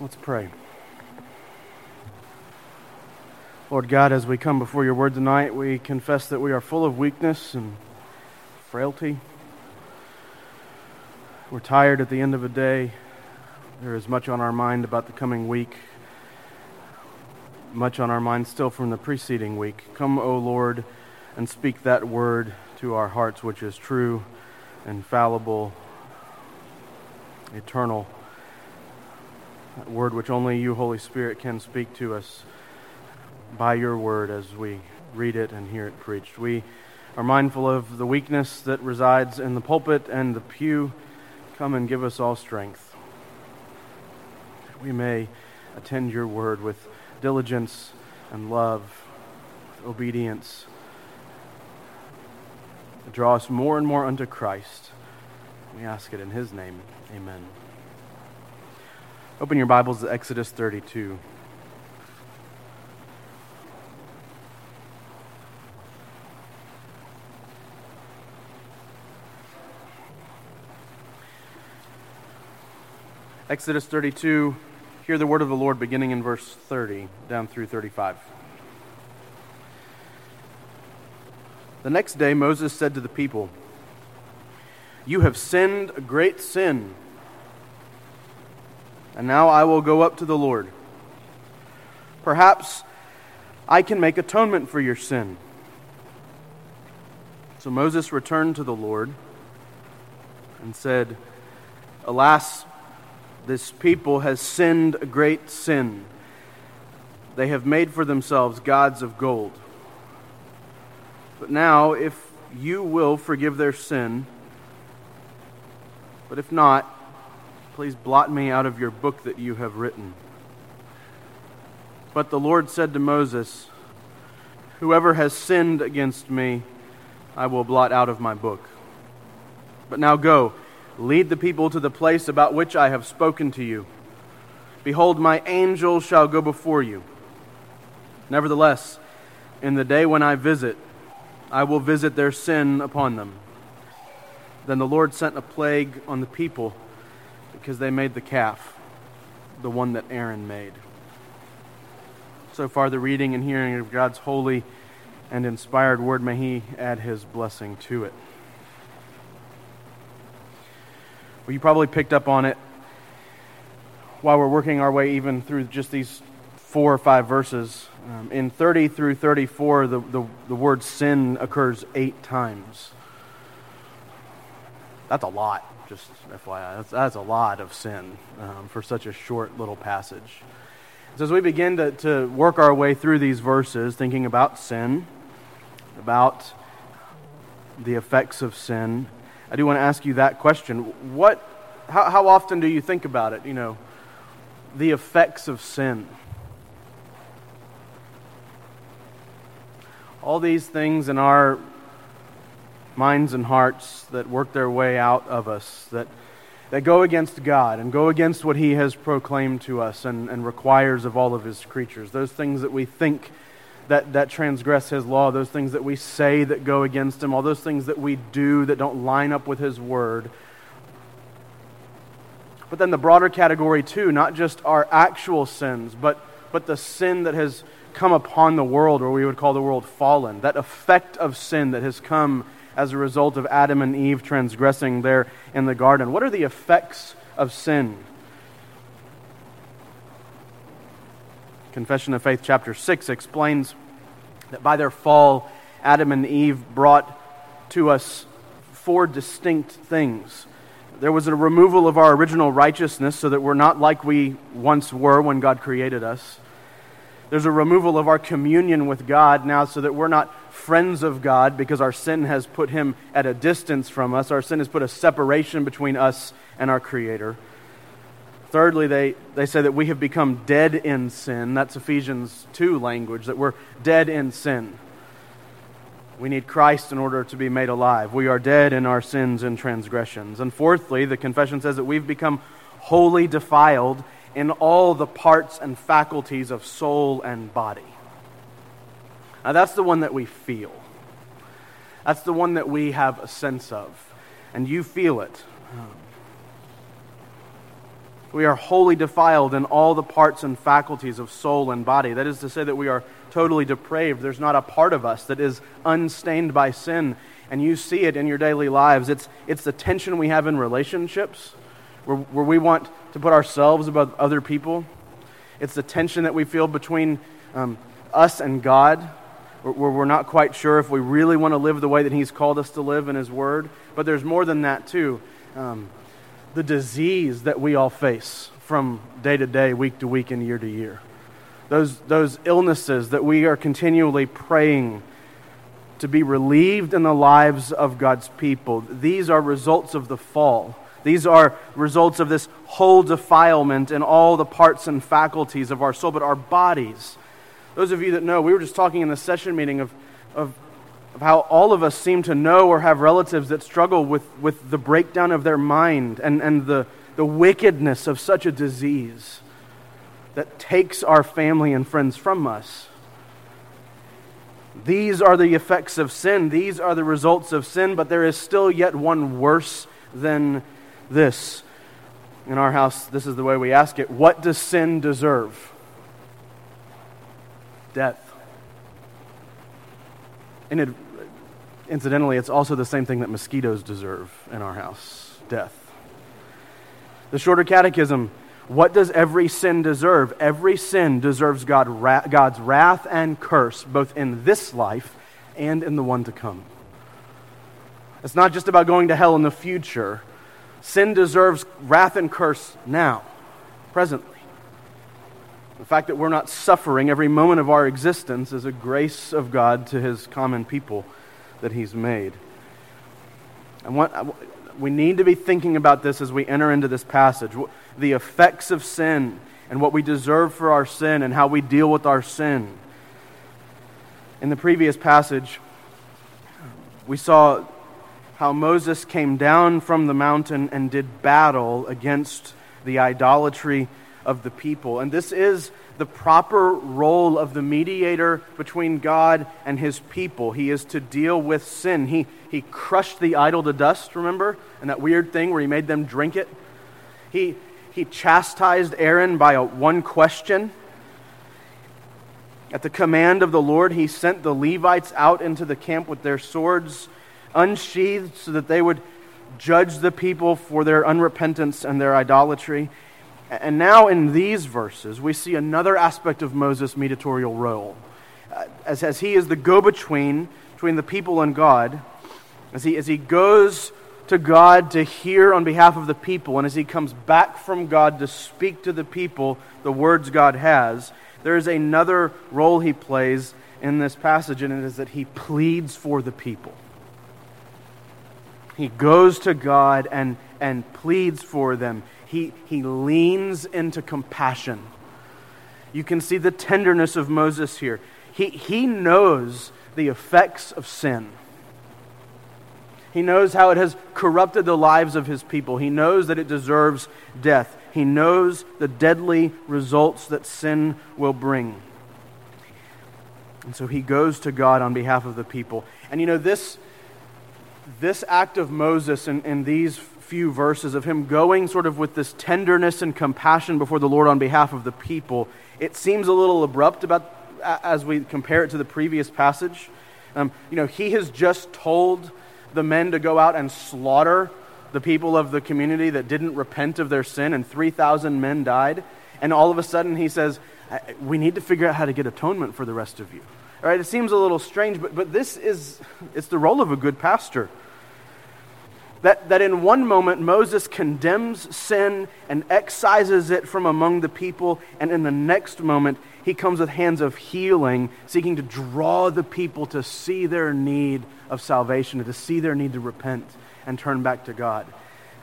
Let's pray. Lord God, as we come before your word tonight, we confess that we are full of weakness and frailty. We're tired at the end of a day. There is much on our mind about the coming week, much on our mind still from the preceding week. Come, O Lord, and speak that word to our hearts, which is true, infallible, eternal word which only you, Holy Spirit, can speak to us by your word as we read it and hear it preached. We are mindful of the weakness that resides in the pulpit and the pew. Come and give us all strength. That we may attend your word with diligence and love, with obedience. Draw us more and more unto Christ. We ask it in his name. Amen. Open your Bibles to Exodus 32. Exodus 32, hear the word of the Lord beginning in verse 30 down through 35. The next day Moses said to the people, You have sinned a great sin and now I will go up to the Lord. Perhaps I can make atonement for your sin. So Moses returned to the Lord and said, Alas, this people has sinned a great sin. They have made for themselves gods of gold. But now, if you will forgive their sin, but if not, Please blot me out of your book that you have written. But the Lord said to Moses, Whoever has sinned against me, I will blot out of my book. But now go, lead the people to the place about which I have spoken to you. Behold, my angel shall go before you. Nevertheless, in the day when I visit, I will visit their sin upon them. Then the Lord sent a plague on the people because they made the calf, the one that Aaron made. So far, the reading and hearing of God's holy and inspired word, may He add His blessing to it. Well, you probably picked up on it while we're working our way even through just these four or five verses. Um, in 30 through 34, the, the, the word sin occurs eight times. That's a lot just FYI. That's, that's a lot of sin um, for such a short little passage. So, as we begin to, to work our way through these verses, thinking about sin, about the effects of sin, I do want to ask you that question. What, how, how often do you think about it? You know, the effects of sin. All these things in our minds and hearts that work their way out of us, that, that go against God and go against what He has proclaimed to us and, and requires of all of His creatures. Those things that we think that, that transgress His law, those things that we say that go against Him, all those things that we do that don't line up with His word. But then the broader category, too, not just our actual sins, but, but the sin that has come upon the world, or we would call the world fallen, that effect of sin that has come as a result of Adam and Eve transgressing there in the garden? What are the effects of sin? Confession of Faith, chapter 6, explains that by their fall, Adam and Eve brought to us four distinct things. There was a removal of our original righteousness so that we're not like we once were when God created us. There's a removal of our communion with God now so that we're not friends of God because our sin has put him at a distance from us. Our sin has put a separation between us and our Creator. Thirdly, they, they say that we have become dead in sin. That's Ephesians 2 language, that we're dead in sin. We need Christ in order to be made alive. We are dead in our sins and transgressions. And fourthly, the confession says that we've become wholly defiled in all the parts and faculties of soul and body. Now, that's the one that we feel. That's the one that we have a sense of. And you feel it. Um, we are wholly defiled in all the parts and faculties of soul and body. That is to say, that we are totally depraved. There's not a part of us that is unstained by sin. And you see it in your daily lives. It's, it's the tension we have in relationships where, where we want to put ourselves above other people. It's the tension that we feel between um, us and God, where we're not quite sure if we really want to live the way that He's called us to live in His Word. But there's more than that, too. Um, the disease that we all face from day to day, week to week, and year to year. Those, those illnesses that we are continually praying to be relieved in the lives of God's people. These are results of the fall. These are results of this whole defilement in all the parts and faculties of our soul, but our bodies. Those of you that know, we were just talking in the session meeting of, of, of how all of us seem to know or have relatives that struggle with, with the breakdown of their mind and, and the, the wickedness of such a disease that takes our family and friends from us. These are the effects of sin. These are the results of sin, but there is still yet one worse than this. In our house, this is the way we ask it What does sin deserve? Death. And it, incidentally, it's also the same thing that mosquitoes deserve in our house death. The shorter catechism what does every sin deserve? Every sin deserves God, God's wrath and curse, both in this life and in the one to come. It's not just about going to hell in the future. Sin deserves wrath and curse now, presently. The fact that we're not suffering every moment of our existence is a grace of God to his common people that he's made. And what, uh, we need to be thinking about this as we enter into this passage the effects of sin and what we deserve for our sin and how we deal with our sin. In the previous passage, we saw how Moses came down from the mountain and did battle against the idolatry of the people. And this is the proper role of the mediator between God and his people. He is to deal with sin. He, he crushed the idol to dust, remember? And that weird thing where he made them drink it. He, he chastised Aaron by a, one question. At the command of the Lord, he sent the Levites out into the camp with their swords unsheathed so that they would judge the people for their unrepentance and their idolatry. And now in these verses, we see another aspect of Moses' mediatorial role. As, as he is the go between between the people and God, as he, as he goes to God to hear on behalf of the people, and as he comes back from God to speak to the people the words God has, there is another role he plays in this passage, and it is that he pleads for the people. He goes to God and, and pleads for them. He, he leans into compassion. You can see the tenderness of Moses here. He, he knows the effects of sin. He knows how it has corrupted the lives of his people. He knows that it deserves death. He knows the deadly results that sin will bring. And so he goes to God on behalf of the people. And you know, this, this act of Moses in, in these few verses, of him going sort of with this tenderness and compassion before the Lord on behalf of the people, it seems a little abrupt about, as we compare it to the previous passage. Um, you know, he has just told the men to go out and slaughter the people of the community that didn't repent of their sin, and 3,000 men died. And all of a sudden, he says, We need to figure out how to get atonement for the rest of you. All right, it seems a little strange, but, but this is it's the role of a good pastor. That, that in one moment Moses condemns sin and excises it from among the people, and in the next moment he comes with hands of healing, seeking to draw the people to see their need of salvation, to see their need to repent and turn back to God.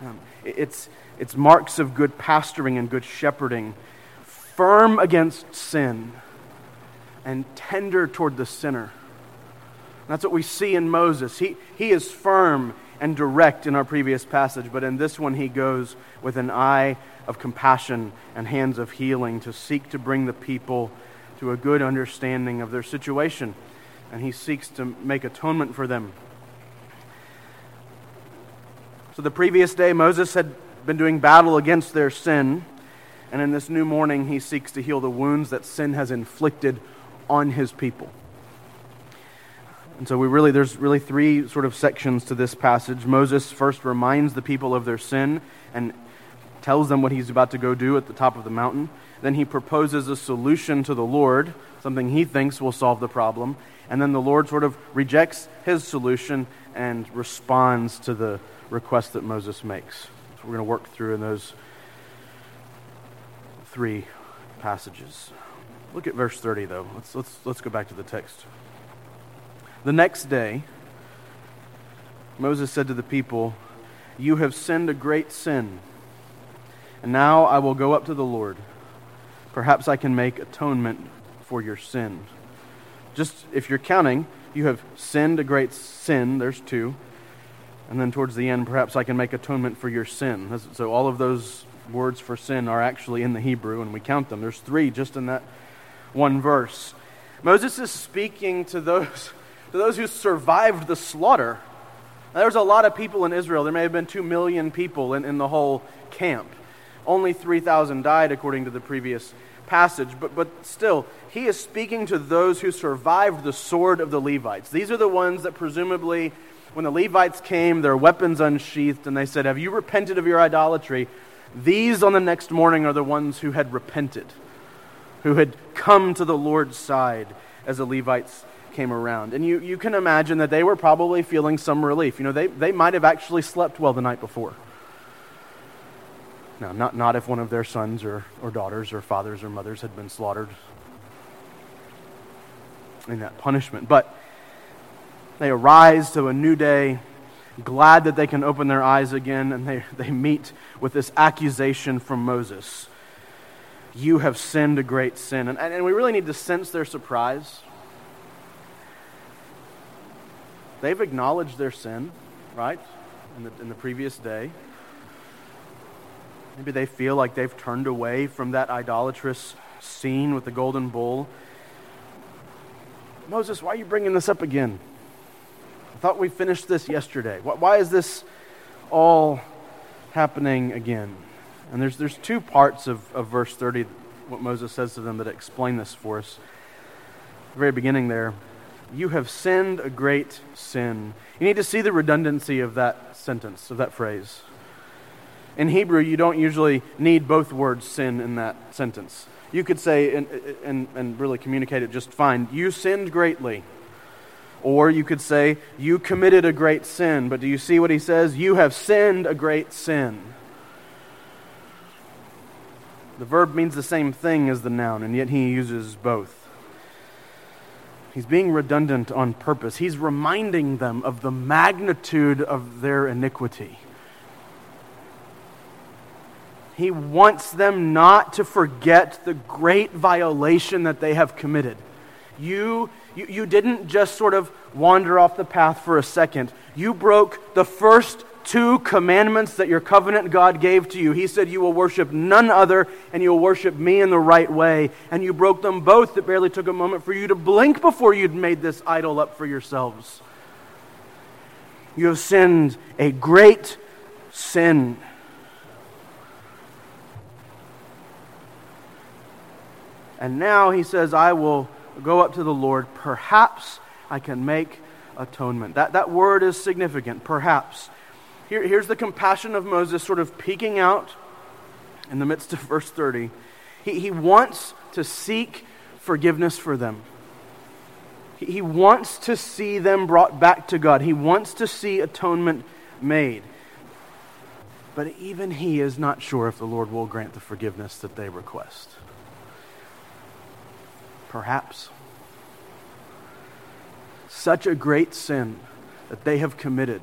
Um, it's, it's marks of good pastoring and good shepherding, firm against sin and tender toward the sinner. That's what we see in Moses. He, he is firm and direct in our previous passage, but in this one he goes with an eye of compassion and hands of healing to seek to bring the people to a good understanding of their situation. And he seeks to make atonement for them. So the previous day, Moses had been doing battle against their sin. And in this new morning, he seeks to heal the wounds that sin has inflicted on his people. And so we really there's really three sort of sections to this passage. Moses first reminds the people of their sin and tells them what he's about to go do at the top of the mountain. Then he proposes a solution to the Lord, something he thinks will solve the problem. And then the Lord sort of rejects his solution and responds to the request that Moses makes. So we're going to work through in those three passages. Look at verse 30 though. Let's let's let's go back to the text. The next day, Moses said to the people, You have sinned a great sin, and now I will go up to the Lord. Perhaps I can make atonement for your sin. Just if you're counting, you have sinned a great sin. There's two. And then towards the end, perhaps I can make atonement for your sin. So all of those words for sin are actually in the Hebrew, and we count them. There's three just in that one verse. Moses is speaking to those to those who survived the slaughter. Now, there was a lot of people in Israel. There may have been two million people in, in the whole camp. Only 3,000 died, according to the previous passage. But, but still, he is speaking to those who survived the sword of the Levites. These are the ones that presumably, when the Levites came, their weapons unsheathed, and they said, Have you repented of your idolatry? These on the next morning are the ones who had repented, who had come to the Lord's side as the Levites came around. And you, you can imagine that they were probably feeling some relief. You know, they, they might have actually slept well the night before. Now, not, not if one of their sons or, or daughters or fathers or mothers had been slaughtered in that punishment. But they arise to a new day, glad that they can open their eyes again, and they, they meet with this accusation from Moses. You have sinned a great sin. And, and we really need to sense their surprise. They've acknowledged their sin, right, in the, in the previous day. Maybe they feel like they've turned away from that idolatrous scene with the golden bull. Moses, why are you bringing this up again? I thought we finished this yesterday. Why is this all happening again? And there's, there's two parts of, of verse 30, what Moses says to them, that explain this for us. The very beginning there, you have sinned a great sin. You need to see the redundancy of that sentence, of that phrase. In Hebrew, you don't usually need both words sin in that sentence. You could say, and, and, and really communicate it just fine, you sinned greatly. Or you could say, you committed a great sin. But do you see what he says? You have sinned a great sin. The verb means the same thing as the noun, and yet he uses both. He's being redundant on purpose. He's reminding them of the magnitude of their iniquity. He wants them not to forget the great violation that they have committed. You, you, you didn't just sort of wander off the path for a second. You broke the first two commandments that your covenant God gave to you. He said, You will worship none other, and you will worship me in the right way. And you broke them both. It barely took a moment for you to blink before you'd made this idol up for yourselves. You have sinned a great sin. And now he says, I will go up to the Lord. Perhaps I can make atonement. That, that word is significant. Perhaps. Here, here's the compassion of Moses sort of peeking out in the midst of verse 30. He, he wants to seek forgiveness for them. He, he wants to see them brought back to God. He wants to see atonement made. But even he is not sure if the Lord will grant the forgiveness that they request. Perhaps. Such a great sin that they have committed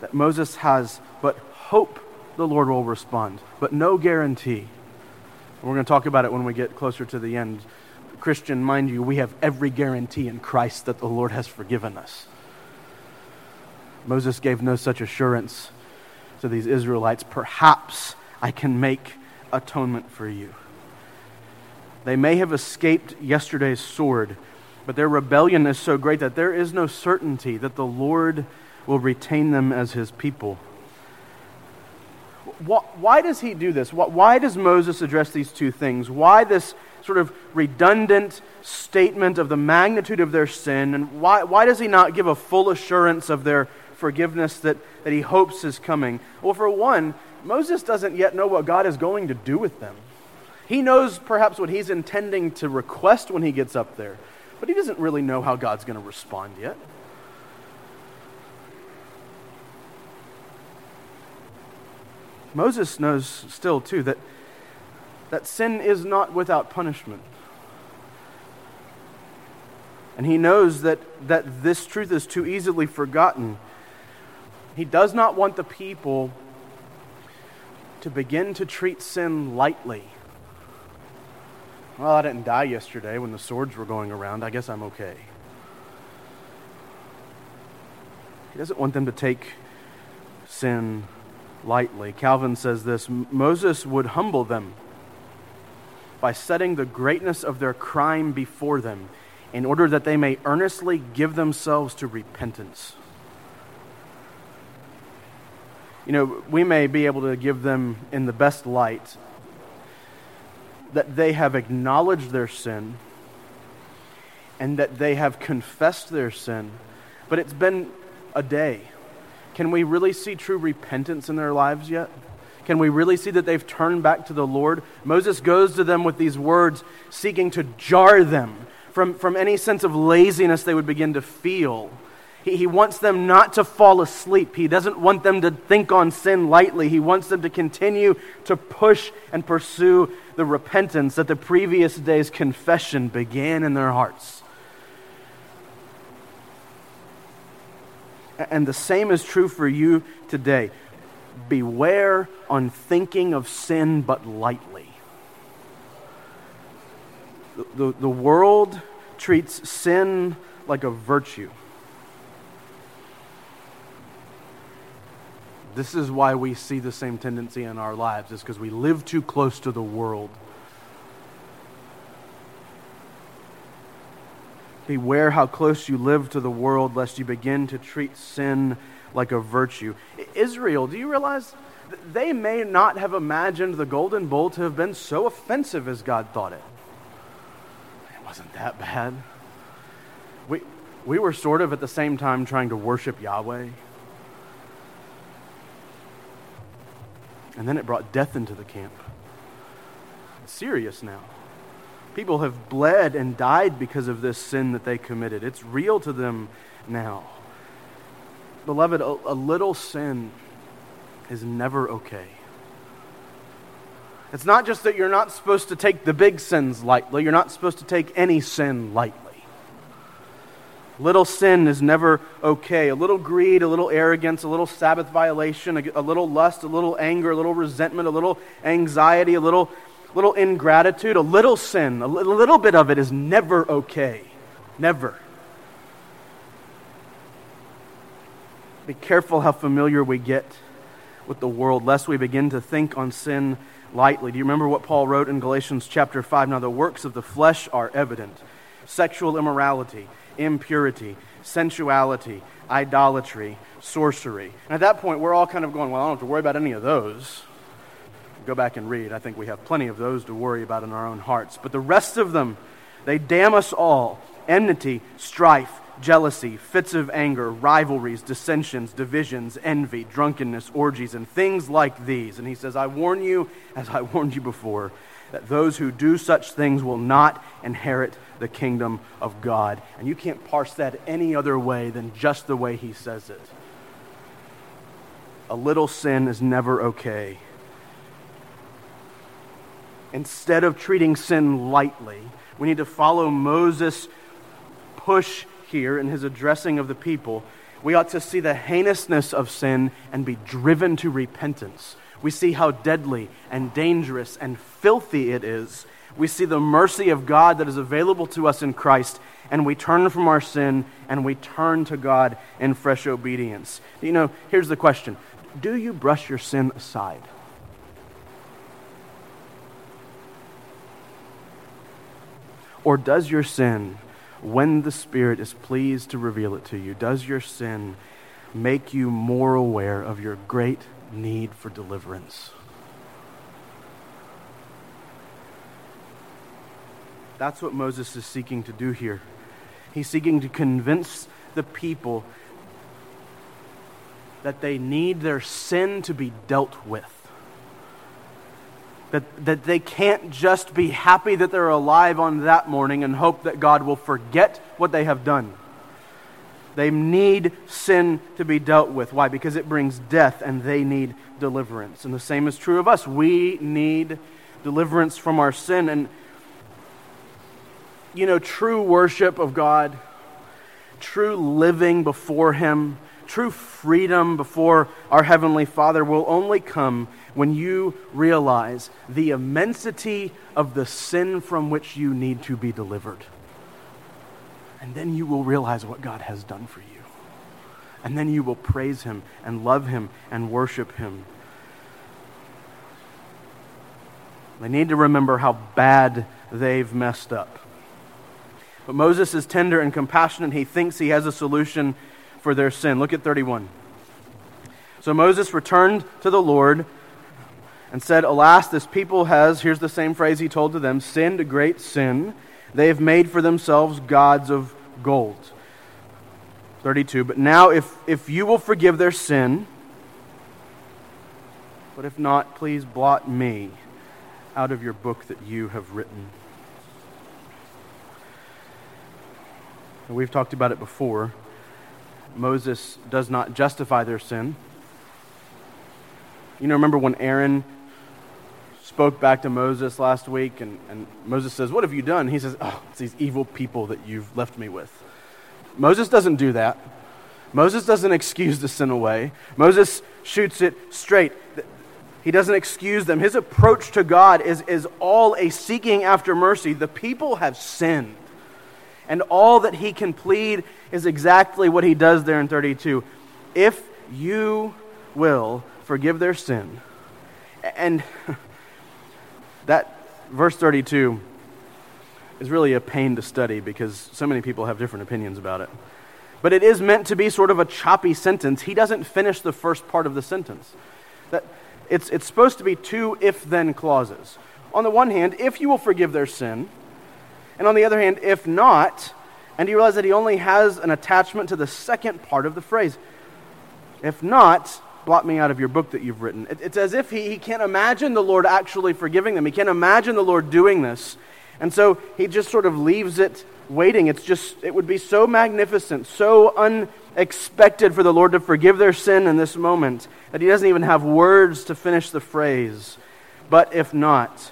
that Moses has but hope the Lord will respond, but no guarantee. And We're going to talk about it when we get closer to the end. Christian, mind you, we have every guarantee in Christ that the Lord has forgiven us. Moses gave no such assurance to these Israelites. Perhaps I can make atonement for you. They may have escaped yesterday's sword, but their rebellion is so great that there is no certainty that the Lord will retain them as his people. why does he do this? Why does Moses address these two things? Why this sort of redundant statement of the magnitude of their sin? And why, why does he not give a full assurance of their forgiveness that, that he hopes is coming? Well, for one, Moses doesn't yet know what God is going to do with them. He knows perhaps what he's intending to request when he gets up there, but he doesn't really know how God's going to respond yet. Moses knows still, too, that, that sin is not without punishment. And he knows that, that this truth is too easily forgotten. He does not want the people to begin to treat sin lightly. Well, I didn't die yesterday when the swords were going around. I guess I'm okay. He doesn't want them to take sin lightly. Calvin says this Moses would humble them by setting the greatness of their crime before them in order that they may earnestly give themselves to repentance. You know, we may be able to give them in the best light that they have acknowledged their sin and that they have confessed their sin, but it's been a day can we really see true repentance in their lives yet? Can we really see that they've turned back to the Lord? Moses goes to them with these words, seeking to jar them from, from any sense of laziness they would begin to feel. He, he wants them not to fall asleep. He doesn't want them to think on sin lightly. He wants them to continue to push and pursue the repentance that the previous day's confession began in their hearts. And the same is true for you today. Beware on thinking of sin but lightly. The, the, the world treats sin like a virtue. This is why we see the same tendency in our lives, is because we live too close to the world. Beware how close you live to the world, lest you begin to treat sin like a virtue. Israel, do you realize they may not have imagined the golden bull to have been so offensive as God thought it? It wasn't that bad. We, we were sort of at the same time trying to worship Yahweh. And then it brought death into the camp. It's serious now. People have bled and died because of this sin that they committed. It's real to them now. Beloved, a, a little sin is never okay. It's not just that you're not supposed to take the big sins lightly, you're not supposed to take any sin lightly. Little sin is never okay. A little greed, a little arrogance, a little Sabbath violation, a, a little lust, a little anger, a little resentment, a little anxiety, a little little ingratitude, a little sin, a little bit of it is never okay. Never. Be careful how familiar we get with the world, lest we begin to think on sin lightly. Do you remember what Paul wrote in Galatians chapter 5? Now, the works of the flesh are evident sexual immorality, impurity, sensuality, idolatry, sorcery. And at that point, we're all kind of going, well, I don't have to worry about any of those go back and read. I think we have plenty of those to worry about in our own hearts. But the rest of them, they damn us all enmity, strife, jealousy, fits of anger, rivalries, dissensions, divisions, envy, drunkenness, orgies, and things like these. And he says, I warn you, as I warned you before, that those who do such things will not inherit the kingdom of God. And you can't parse that any other way than just the way he says it. A little sin is never okay instead of treating sin lightly, we need to follow Moses' push here in his addressing of the people. We ought to see the heinousness of sin and be driven to repentance. We see how deadly and dangerous and filthy it is. We see the mercy of God that is available to us in Christ, and we turn from our sin and we turn to God in fresh obedience. You know, here's the question Do you brush your sin aside? Or does your sin, when the Spirit is pleased to reveal it to you, does your sin make you more aware of your great need for deliverance. That's what Moses is seeking to do here. He's seeking to convince the people that they need their sin to be dealt with. That, that they can't just be happy that they're alive on that morning and hope that God will forget what they have done. They need sin to be dealt with. Why? Because it brings death and they need deliverance. And the same is true of us. We need deliverance from our sin. And, you know, true worship of God, true living before Him, true freedom before our Heavenly Father will only come when you realize the immensity of the sin from which you need to be delivered. And then you will realize what God has done for you. And then you will praise Him and love Him and worship Him. They need to remember how bad they've messed up. But Moses is tender and compassionate. He thinks he has a solution for their sin. Look at 31. So Moses returned to the Lord and said, Alas, this people has, here's the same phrase he told to them, sinned a great sin. They have made for themselves gods of gold. 32. But now, if, if you will forgive their sin, but if not, please blot me out of your book that you have written. And we've talked about it before. Moses does not justify their sin. You know, remember when Aaron spoke back to Moses last week, and, and Moses says, What have you done? He says, Oh, it's these evil people that you've left me with. Moses doesn't do that. Moses doesn't excuse the sin away. Moses shoots it straight. He doesn't excuse them. His approach to God is, is all a seeking after mercy. The people have sinned. And all that he can plead is exactly what he does there in 32. If you will forgive their sin. And that verse 32 is really a pain to study because so many people have different opinions about it. But it is meant to be sort of a choppy sentence. He doesn't finish the first part of the sentence. That it's, it's supposed to be two if then clauses. On the one hand, if you will forgive their sin, and on the other hand, if not, and you realize that he only has an attachment to the second part of the phrase. If not, blot me out of your book that you've written. It, it's as if he, he can't imagine the Lord actually forgiving them. He can't imagine the Lord doing this. And so he just sort of leaves it waiting. It's just, it would be so magnificent, so unexpected for the Lord to forgive their sin in this moment that he doesn't even have words to finish the phrase. But if not,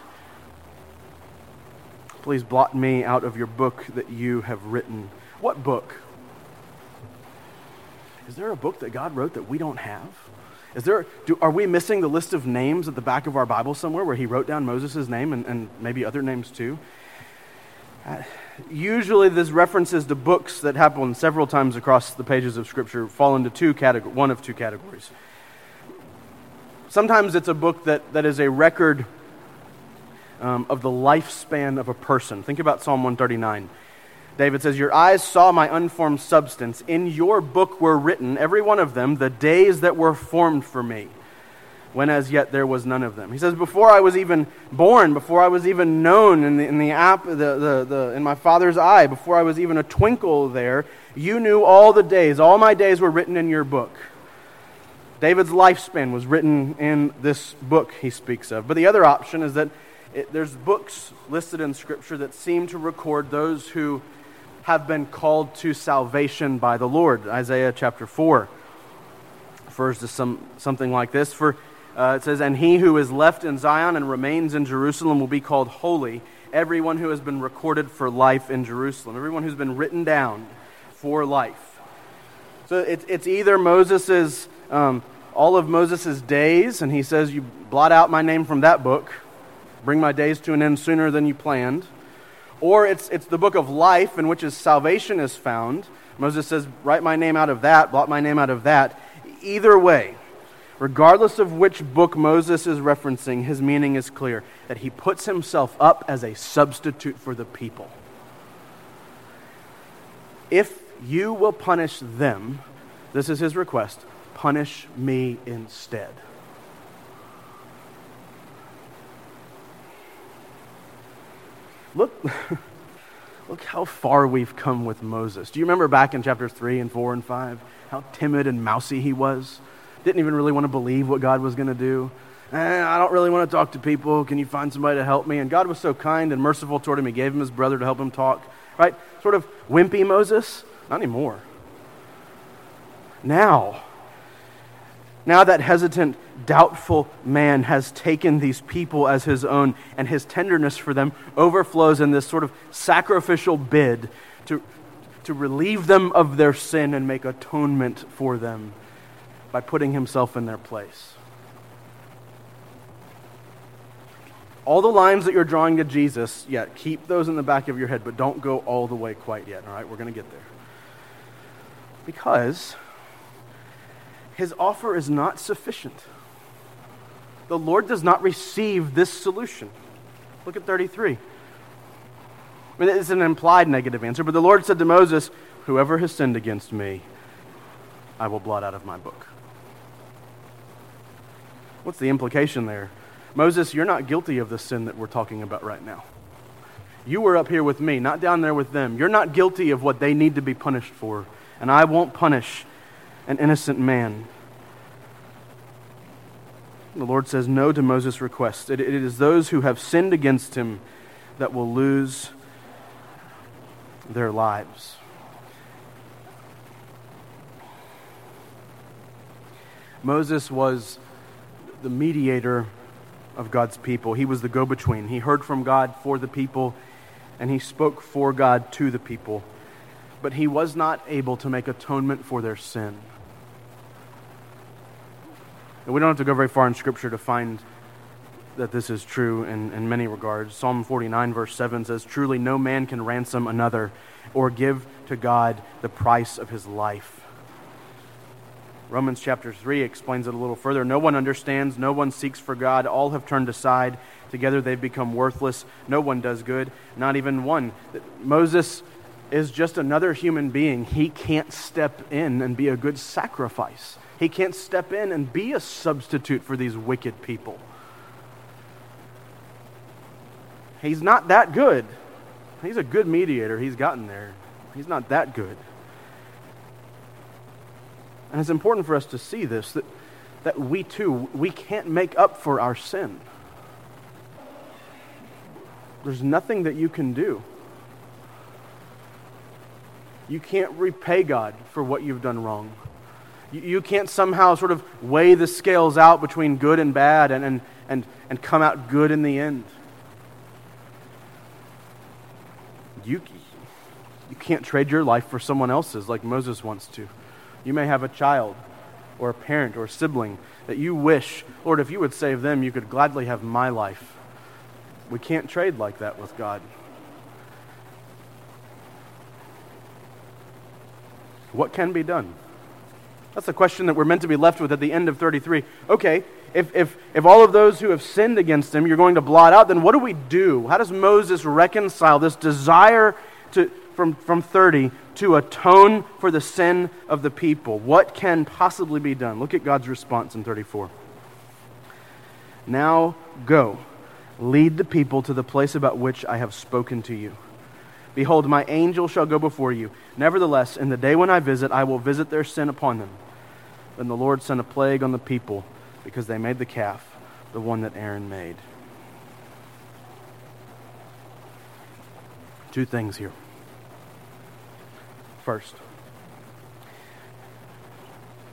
please blot me out of your book that you have written. What book? Is there a book that God wrote that we don't have? Is there, do, are we missing the list of names at the back of our Bible somewhere where he wrote down Moses' name and, and maybe other names too? Uh, usually, these references to books that happen several times across the pages of Scripture fall into two categories, one of two categories. Sometimes it's a book that, that is a record um, of the lifespan of a person. Think about Psalm 139. David says, Your eyes saw my unformed substance. In your book were written, every one of them, the days that were formed for me, when as yet there was none of them. He says, Before I was even born, before I was even known in the, in the app, the, the, the, in my father's eye, before I was even a twinkle there, you knew all the days. All my days were written in your book. David's lifespan was written in this book he speaks of. But the other option is that it, there's books listed in Scripture that seem to record those who have been called to salvation by the Lord. Isaiah chapter 4 refers to some, something like this. For uh, it says, And he who is left in Zion and remains in Jerusalem will be called holy, everyone who has been recorded for life in Jerusalem, everyone who's been written down for life. So it, it's either Moses's, um, all of Moses' days, and he says, You blot out my name from that book bring my days to an end sooner than you planned. Or it's, it's the book of life in which his salvation is found. Moses says, Write my name out of that, blot my name out of that. Either way, regardless of which book Moses is referencing, his meaning is clear that he puts himself up as a substitute for the people. If you will punish them, this is his request, punish me instead. Look, look how far we've come with Moses. Do you remember back in chapters 3 and 4 and 5 how timid and mousy he was? Didn't even really want to believe what God was going to do. Eh, I don't really want to talk to people. Can you find somebody to help me? And God was so kind and merciful toward him, he gave him his brother to help him talk. Right? Sort of wimpy Moses. Not anymore. Now, now that hesitant, doubtful man has taken these people as his own, and his tenderness for them overflows in this sort of sacrificial bid to, to relieve them of their sin and make atonement for them by putting himself in their place. All the lines that you're drawing to Jesus, yeah, keep those in the back of your head, but don't go all the way quite yet, all right? We're going to get there. Because his offer is not sufficient. The Lord does not receive this solution. Look at 33. I mean, it's an implied negative answer, but the Lord said to Moses, Whoever has sinned against me, I will blot out of my book. What's the implication there? Moses, you're not guilty of the sin that we're talking about right now. You were up here with me, not down there with them. You're not guilty of what they need to be punished for, and I won't punish an innocent man. The Lord says no to Moses' request. It, it is those who have sinned against him that will lose their lives. Moses was the mediator of God's people. He was the go between. He heard from God for the people, and he spoke for God to the people. But he was not able to make atonement for their sin. And we don't have to go very far in Scripture to find that this is true in, in many regards. Psalm 49, verse 7 says, Truly no man can ransom another or give to God the price of his life. Romans chapter 3 explains it a little further. No one understands, no one seeks for God. All have turned aside. Together they've become worthless. No one does good, not even one. Moses is just another human being. He can't step in and be a good sacrifice. He can't step in and be a substitute for these wicked people. He's not that good. He's a good mediator. He's gotten there. He's not that good. And it's important for us to see this that, that we too, we can't make up for our sin. There's nothing that you can do. You can't repay God for what you've done wrong. You, can't somehow sort of weigh the scales out between good and bad and, and, and, and come out good in the end. You, you can't trade your life for someone else's like Moses wants to. You may have a child or a parent or a sibling that you wish, Lord, if you would save them, you could gladly have my life. We can't trade like that with God. What can be done? That's the question that we're meant to be left with at the end of 33. Okay, if, if, if all of those who have sinned against him you're going to blot out, then what do we do? How does Moses reconcile this desire to, from, from 30 to atone for the sin of the people? What can possibly be done? Look at God's response in 34. Now go, lead the people to the place about which I have spoken to you. Behold, my angel shall go before you. Nevertheless, in the day when I visit, I will visit their sin upon them then the Lord sent a plague on the people because they made the calf, the one that Aaron made. Two things here. First,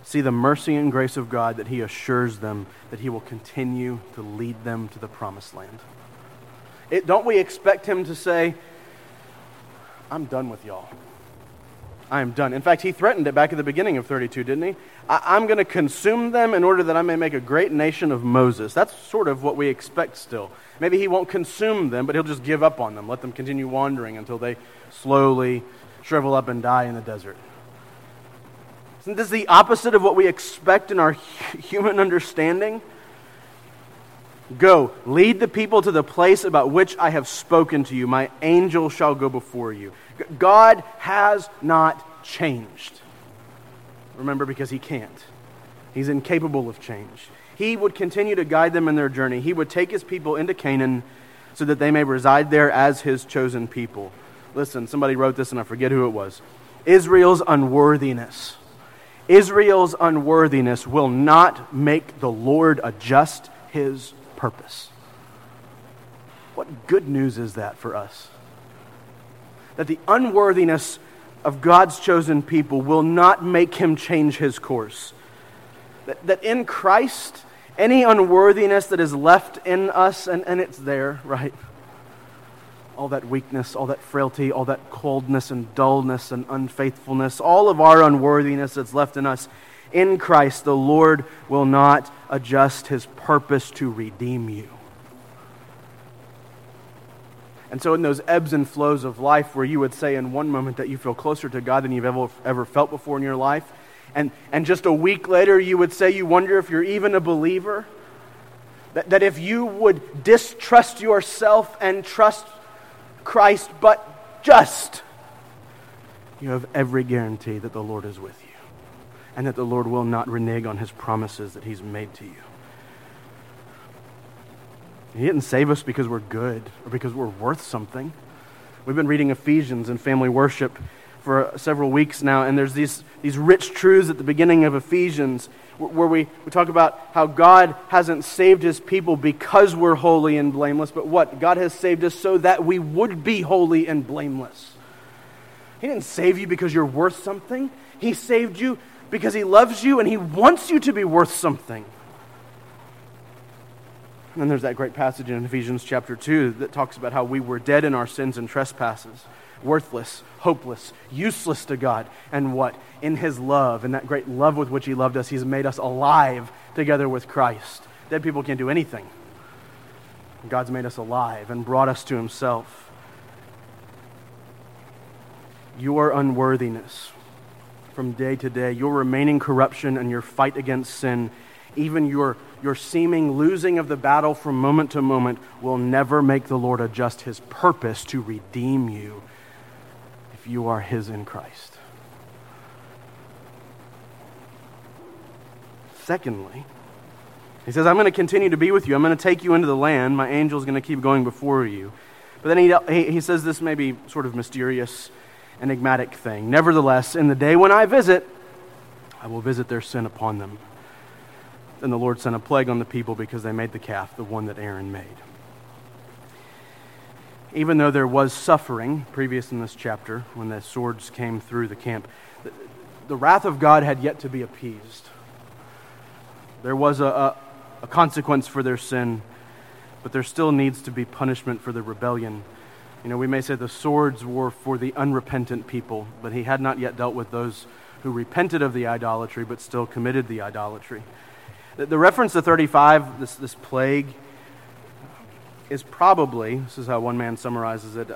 see the mercy and grace of God that He assures them that He will continue to lead them to the promised land. It, don't we expect Him to say, I'm done with y'all? I am done. In fact, he threatened it back at the beginning of 32, didn't he? I- am going to consume them in order that I may make a great nation of Moses. That's sort of what we expect still. Maybe he won't consume them, but he'll just give up on them, let them continue wandering until they slowly shrivel up and die in the desert. Isn't this the opposite of what we expect in our human understanding? Go, lead the people to the place about which I have spoken to you. My angel shall go before you. God has not changed. Remember, because he can't. He's incapable of change. He would continue to guide them in their journey. He would take his people into Canaan so that they may reside there as his chosen people. Listen, somebody wrote this and I forget who it was. Israel's unworthiness. Israel's unworthiness will not make the Lord adjust his purpose. What good news is that for us? That the unworthiness of God's chosen people will not make him change his course. That, that in Christ, any unworthiness that is left in us, and, and it's there, right? All that weakness, all that frailty, all that coldness and dullness and unfaithfulness, all of our unworthiness that's left in us, in Christ, the Lord will not adjust his purpose to redeem you. And so, in those ebbs and flows of life, where you would say in one moment that you feel closer to God than you've ever, ever felt before in your life, and, and just a week later you would say you wonder if you're even a believer. That, that if you would distrust yourself and trust Christ, but just, you have every guarantee that the Lord is with you and that the Lord will not renege on his promises that he's made to you. He didn't save us because we're good or because we're worth something. We've been reading Ephesians and family worship for uh, several weeks now, and there's these, these rich truths at the beginning of Ephesians where we, we talk about how God hasn't saved his people because we're holy and blameless, but what? God has saved us so that we would be holy and blameless. He didn't save you because you're worth something, He saved you because He loves you and He wants you to be worth something. And there's that great passage in Ephesians chapter 2 that talks about how we were dead in our sins and trespasses worthless, hopeless, useless to God. And what? In His love, in that great love with which He loved us, He's made us alive together with Christ. Dead people can't do anything. God's made us alive and brought us to Himself. Your unworthiness from day to day, your remaining corruption and your fight against sin, even your, your seeming losing of the battle from moment to moment, will never make the Lord adjust His purpose to redeem you if you are His in Christ. Secondly, he says, I'm going to continue to be with you. I'm going to take you into the land. My angel is going to keep going before you. But then he, he says this maybe sort of mysterious, enigmatic thing. Nevertheless, in the day when I visit, I will visit their sin upon them. Then the Lord sent a plague on the people because they made the calf, the one that Aaron made even though there was suffering previous in this chapter when the swords came through the camp, the, the wrath of God had yet to be appeased. There was a, a, a consequence for their sin, but there still needs to be punishment for the rebellion. You know, we may say the swords were for the unrepentant people, but he had not yet dealt with those who repented of the idolatry but still committed the idolatry. The, the reference to 35, this, this plague, is probably, this is how one man summarizes it,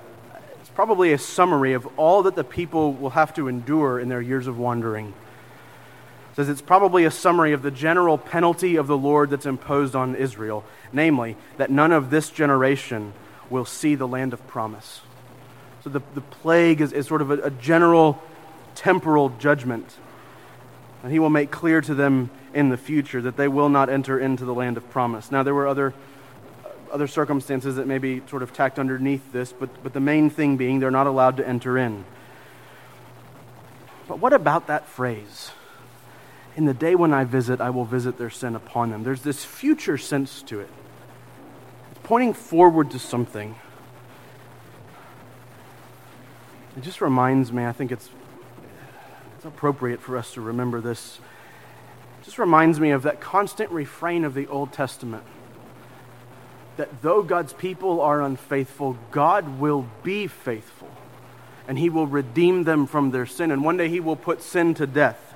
it's probably a summary of all that the people will have to endure in their years of wandering. It says it's probably a summary of the general penalty of the Lord that's imposed on Israel, namely, that none of this generation will see the land of promise. So the, the plague is, is sort of a, a general temporal judgment. And he will make clear to them in the future that they will not enter into the land of promise. Now, there were other uh, other circumstances that may be sort of tacked underneath this, but, but the main thing being they're not allowed to enter in. But what about that phrase? In the day when I visit, I will visit their sin upon them. There's this future sense to it. It's pointing forward to something. It just reminds me, I think it's, it's appropriate for us to remember this. It just reminds me of that constant refrain of the Old Testament that though God's people are unfaithful, God will be faithful and he will redeem them from their sin. And one day he will put sin to death.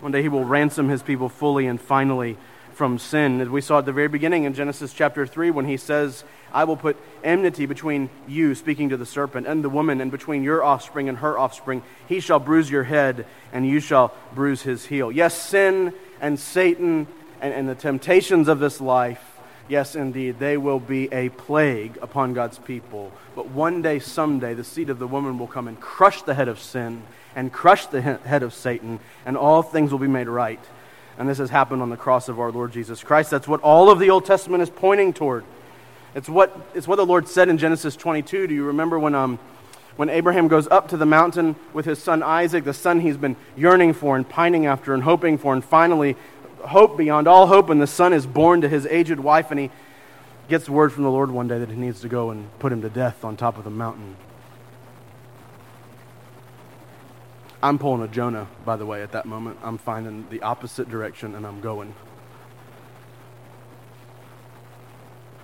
One day he will ransom his people fully and finally from sin. As we saw at the very beginning in Genesis chapter 3, when he says, I will put enmity between you, speaking to the serpent, and the woman, and between your offspring and her offspring. He shall bruise your head, and you shall bruise his heel. Yes, sin and Satan and, and the temptations of this life, yes, indeed, they will be a plague upon God's people. But one day, someday, the seed of the woman will come and crush the head of sin and crush the head of Satan, and all things will be made right. And this has happened on the cross of our Lord Jesus Christ. That's what all of the Old Testament is pointing toward. It's what, it's what the Lord said in Genesis 22. Do you remember when, um, when Abraham goes up to the mountain with his son Isaac, the son he's been yearning for and pining after and hoping for, and finally, hope beyond all hope, and the son is born to his aged wife, and he gets word from the Lord one day that he needs to go and put him to death on top of the mountain. I'm pulling a Jonah, by the way, at that moment. I'm finding the opposite direction and I'm going.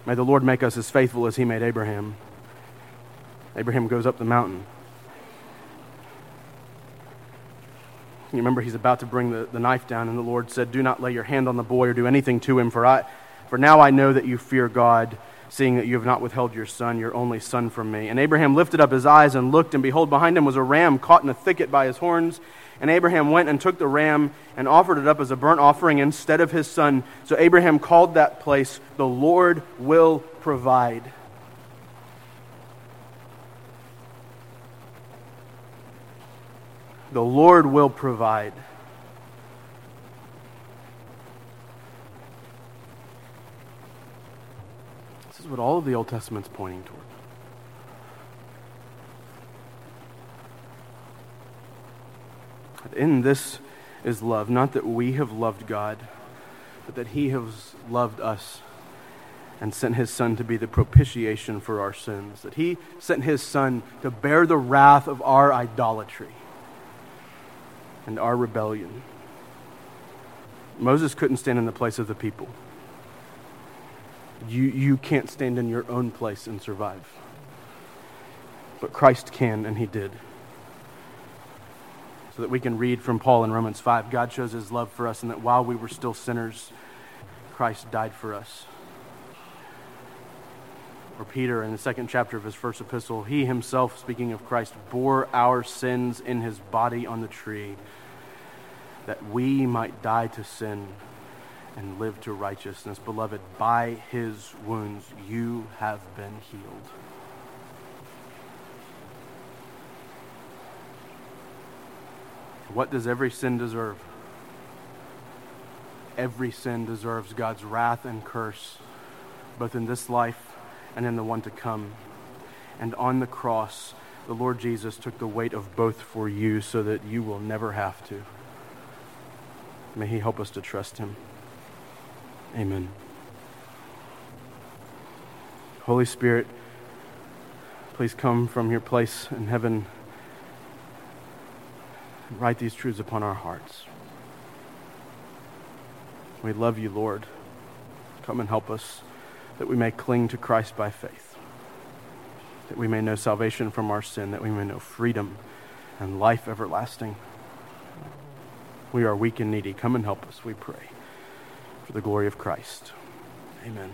May the Lord make us as faithful as he made Abraham. Abraham goes up the mountain. You remember he's about to bring the, the knife down, and the Lord said, Do not lay your hand on the boy or do anything to him, for, I, for now I know that you fear God seeing that you have not withheld your son, your only son, from me. And Abraham lifted up his eyes and looked, and behold, behind him was a ram caught in a thicket by his horns. And Abraham went and took the ram and offered it up as a burnt offering instead of his son. So Abraham called that place, The Lord will provide. The Lord will provide. What all of the Old Testament's pointing toward. In this is love, not that we have loved God, but that He has loved us and sent His Son to be the propitiation for our sins. That He sent His Son to bear the wrath of our idolatry and our rebellion. Moses couldn't stand in the place of the people you, you can't stand in your own place and survive. But Christ can, and he did. So that we can read from Paul in Romans 5 God shows his love for us, and that while we were still sinners, Christ died for us. Or Peter in the second chapter of his first epistle, he himself, speaking of Christ, bore our sins in his body on the tree, that we might die to sin and live to righteousness. Beloved, by his wounds you have been healed. What does every sin deserve? Every sin deserves God's wrath and curse, both in this life and in the one to come. And on the cross, the Lord Jesus took the weight of both for you so that you will never have to. May He help us to trust Him. Amen. Holy Spirit, please come from your place in heaven and write these truths upon our hearts. We love you, Lord. Come and help us that we may cling to Christ by faith, that we may know salvation from our sin, that we may know freedom and life everlasting. We are weak and needy. Come and help us, we pray for the glory of Christ. Amen.